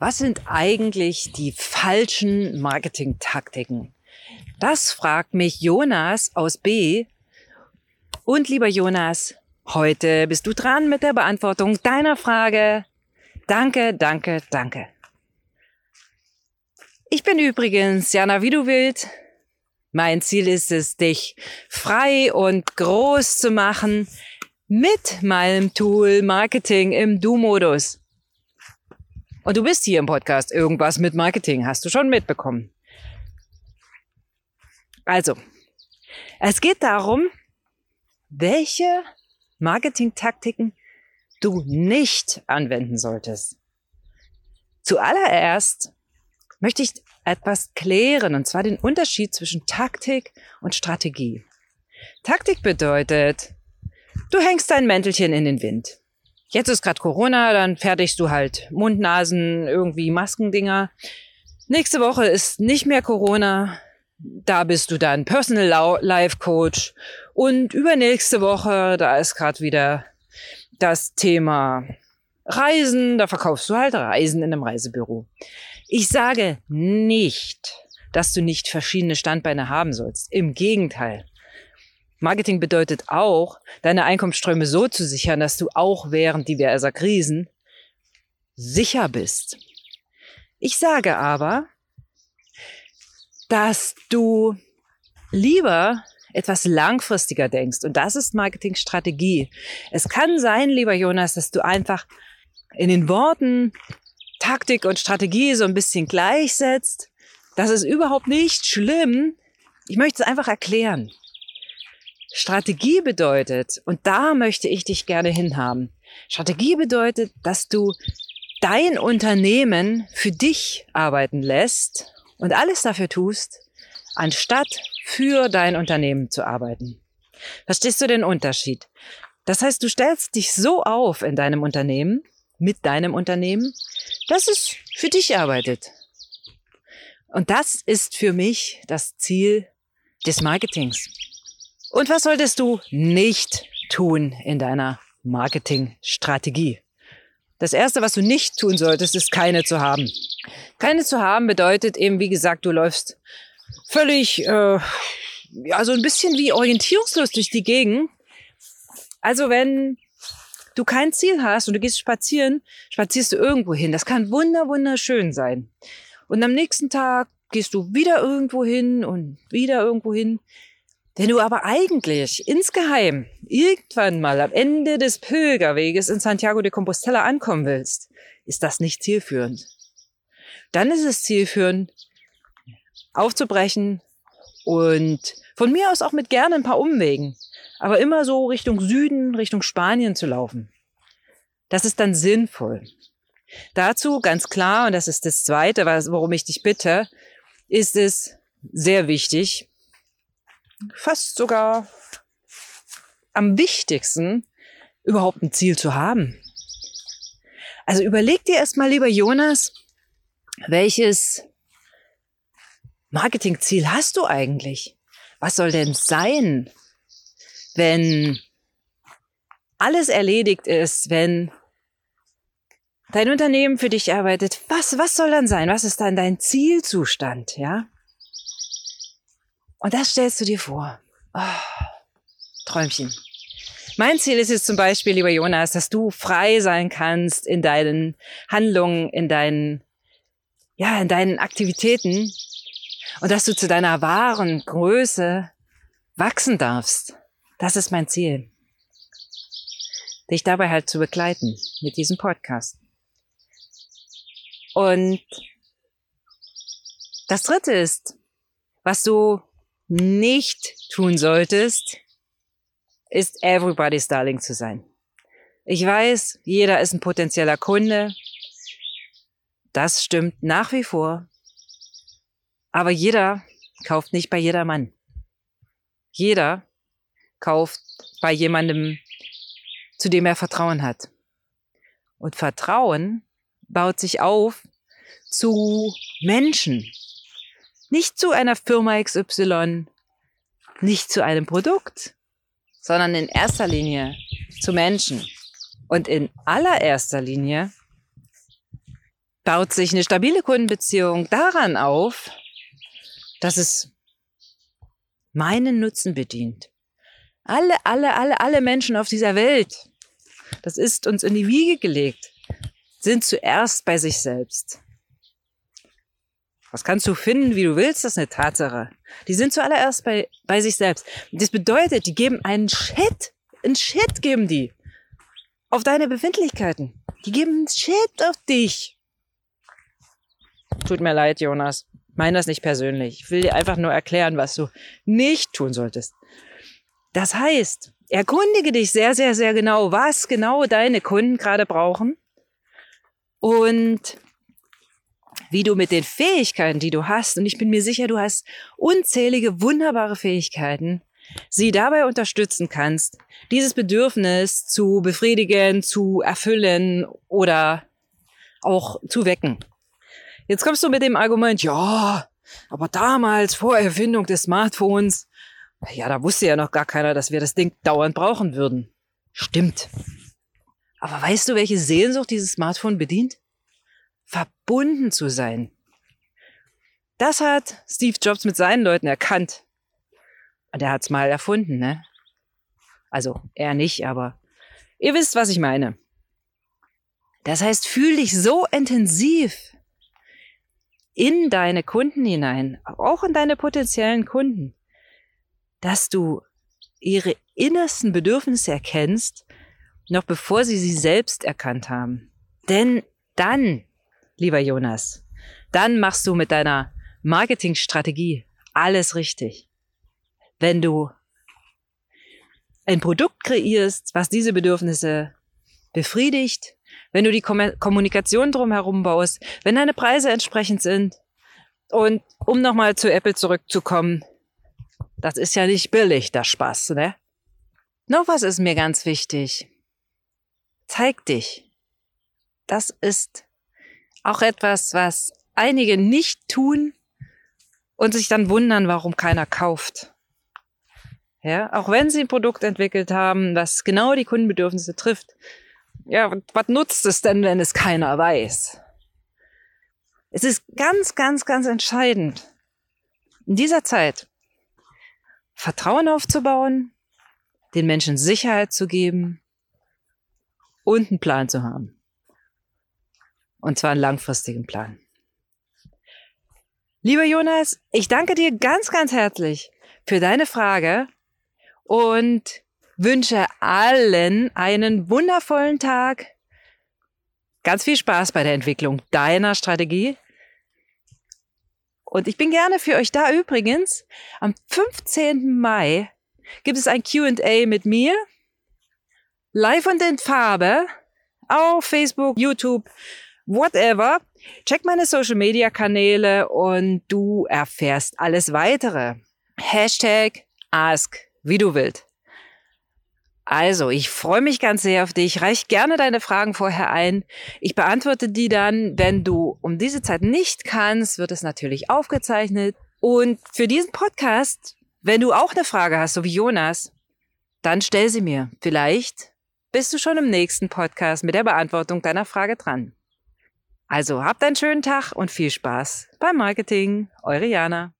Was sind eigentlich die falschen Marketing-Taktiken? Das fragt mich Jonas aus B. Und lieber Jonas, heute bist du dran mit der Beantwortung deiner Frage. Danke, danke, danke. Ich bin übrigens Jana wie du willst. Mein Ziel ist es, dich frei und groß zu machen mit meinem Tool Marketing im Du-Modus. Und du bist hier im Podcast irgendwas mit Marketing, hast du schon mitbekommen. Also, es geht darum, welche Marketingtaktiken du nicht anwenden solltest. Zuallererst möchte ich etwas klären, und zwar den Unterschied zwischen Taktik und Strategie. Taktik bedeutet, du hängst dein Mäntelchen in den Wind. Jetzt ist gerade Corona, dann fertigst du halt Mundnasen, irgendwie Maskendinger. Nächste Woche ist nicht mehr Corona. Da bist du dann Personal Life Coach. Und übernächste Woche, da ist gerade wieder das Thema Reisen. Da verkaufst du halt Reisen in einem Reisebüro. Ich sage nicht, dass du nicht verschiedene Standbeine haben sollst. Im Gegenteil. Marketing bedeutet auch, deine Einkommensströme so zu sichern, dass du auch während diverser Krisen sicher bist. Ich sage aber, dass du lieber etwas langfristiger denkst. Und das ist Marketingstrategie. Es kann sein, lieber Jonas, dass du einfach in den Worten Taktik und Strategie so ein bisschen gleichsetzt. Das ist überhaupt nicht schlimm. Ich möchte es einfach erklären. Strategie bedeutet, und da möchte ich dich gerne hinhaben, Strategie bedeutet, dass du dein Unternehmen für dich arbeiten lässt und alles dafür tust, anstatt für dein Unternehmen zu arbeiten. Verstehst du den Unterschied? Das heißt, du stellst dich so auf in deinem Unternehmen, mit deinem Unternehmen, dass es für dich arbeitet. Und das ist für mich das Ziel des Marketings. Und was solltest du nicht tun in deiner Marketingstrategie? Das erste, was du nicht tun solltest, ist keine zu haben. Keine zu haben bedeutet eben, wie gesagt, du läufst völlig, äh, ja, so ein bisschen wie orientierungslos durch die Gegend. Also wenn du kein Ziel hast und du gehst spazieren, spazierst du irgendwo hin. Das kann wunder, wunderschön sein. Und am nächsten Tag gehst du wieder irgendwo hin und wieder irgendwo hin. Wenn du aber eigentlich insgeheim irgendwann mal am Ende des Pilgerweges in Santiago de Compostela ankommen willst, ist das nicht zielführend. Dann ist es zielführend, aufzubrechen und von mir aus auch mit gerne ein paar Umwegen, aber immer so Richtung Süden, Richtung Spanien zu laufen. Das ist dann sinnvoll. Dazu ganz klar, und das ist das Zweite, worum ich dich bitte, ist es sehr wichtig, fast sogar am wichtigsten, überhaupt ein Ziel zu haben. Also überleg dir erstmal, lieber Jonas, welches Marketingziel hast du eigentlich? Was soll denn sein, wenn alles erledigt ist, wenn dein Unternehmen für dich arbeitet? Was, was soll dann sein? Was ist dann dein Zielzustand, ja? Und das stellst du dir vor. Oh, Träumchen. Mein Ziel ist es zum Beispiel, lieber Jonas, dass du frei sein kannst in deinen Handlungen, in deinen, ja, in deinen Aktivitäten und dass du zu deiner wahren Größe wachsen darfst. Das ist mein Ziel. Dich dabei halt zu begleiten mit diesem Podcast. Und das dritte ist, was du nicht tun solltest, ist everybody's darling zu sein. Ich weiß, jeder ist ein potenzieller Kunde. Das stimmt nach wie vor. Aber jeder kauft nicht bei jedermann. Jeder kauft bei jemandem, zu dem er Vertrauen hat. Und Vertrauen baut sich auf zu Menschen, nicht zu einer Firma XY, nicht zu einem Produkt, sondern in erster Linie zu Menschen. Und in allererster Linie baut sich eine stabile Kundenbeziehung daran auf, dass es meinen Nutzen bedient. Alle, alle, alle, alle Menschen auf dieser Welt, das ist uns in die Wiege gelegt, sind zuerst bei sich selbst. Was kannst du finden, wie du willst, das ist eine Tatsache. Die sind zuallererst bei, bei sich selbst. Das bedeutet, die geben einen Shit, einen Shit geben die auf deine Befindlichkeiten. Die geben einen Shit auf dich. Tut mir leid, Jonas. Meine das nicht persönlich. Ich will dir einfach nur erklären, was du nicht tun solltest. Das heißt, erkundige dich sehr, sehr, sehr genau, was genau deine Kunden gerade brauchen und wie du mit den Fähigkeiten, die du hast, und ich bin mir sicher, du hast unzählige wunderbare Fähigkeiten, sie dabei unterstützen kannst, dieses Bedürfnis zu befriedigen, zu erfüllen oder auch zu wecken. Jetzt kommst du mit dem Argument, ja, aber damals vor Erfindung des Smartphones, ja, da wusste ja noch gar keiner, dass wir das Ding dauernd brauchen würden. Stimmt. Aber weißt du, welche Sehnsucht dieses Smartphone bedient? Verbunden zu sein. Das hat Steve Jobs mit seinen Leuten erkannt. Und er hat's mal erfunden, ne? Also, er nicht, aber ihr wisst, was ich meine. Das heißt, fühl dich so intensiv in deine Kunden hinein, auch in deine potenziellen Kunden, dass du ihre innersten Bedürfnisse erkennst, noch bevor sie sie selbst erkannt haben. Denn dann, lieber Jonas, dann machst du mit deiner Marketingstrategie alles richtig. Wenn du ein Produkt kreierst, was diese Bedürfnisse befriedigt, wenn du die Kommunikation drumherum baust, wenn deine Preise entsprechend sind. Und um nochmal zu Apple zurückzukommen, das ist ja nicht billig, der Spaß, ne? Noch was ist mir ganz wichtig. Zeig dich. Das ist auch etwas, was einige nicht tun und sich dann wundern, warum keiner kauft. Ja, auch wenn sie ein Produkt entwickelt haben, was genau die Kundenbedürfnisse trifft, ja, was nutzt es denn, wenn es keiner weiß? Es ist ganz, ganz, ganz entscheidend, in dieser Zeit Vertrauen aufzubauen, den Menschen Sicherheit zu geben und einen Plan zu haben. Und zwar einen langfristigen Plan. Lieber Jonas, ich danke dir ganz, ganz herzlich für deine Frage und wünsche allen einen wundervollen Tag. Ganz viel Spaß bei der Entwicklung deiner Strategie. Und ich bin gerne für euch da übrigens. Am 15. Mai gibt es ein QA mit mir. Live und in Farbe. Auf Facebook, YouTube, whatever. Check meine Social Media Kanäle und du erfährst alles weitere. Hashtag ask wie du willst. Also, ich freue mich ganz sehr auf dich. Reich gerne deine Fragen vorher ein. Ich beantworte die dann. Wenn du um diese Zeit nicht kannst, wird es natürlich aufgezeichnet. Und für diesen Podcast, wenn du auch eine Frage hast, so wie Jonas, dann stell sie mir. Vielleicht bist du schon im nächsten Podcast mit der Beantwortung deiner Frage dran. Also habt einen schönen Tag und viel Spaß beim Marketing. Eure Jana.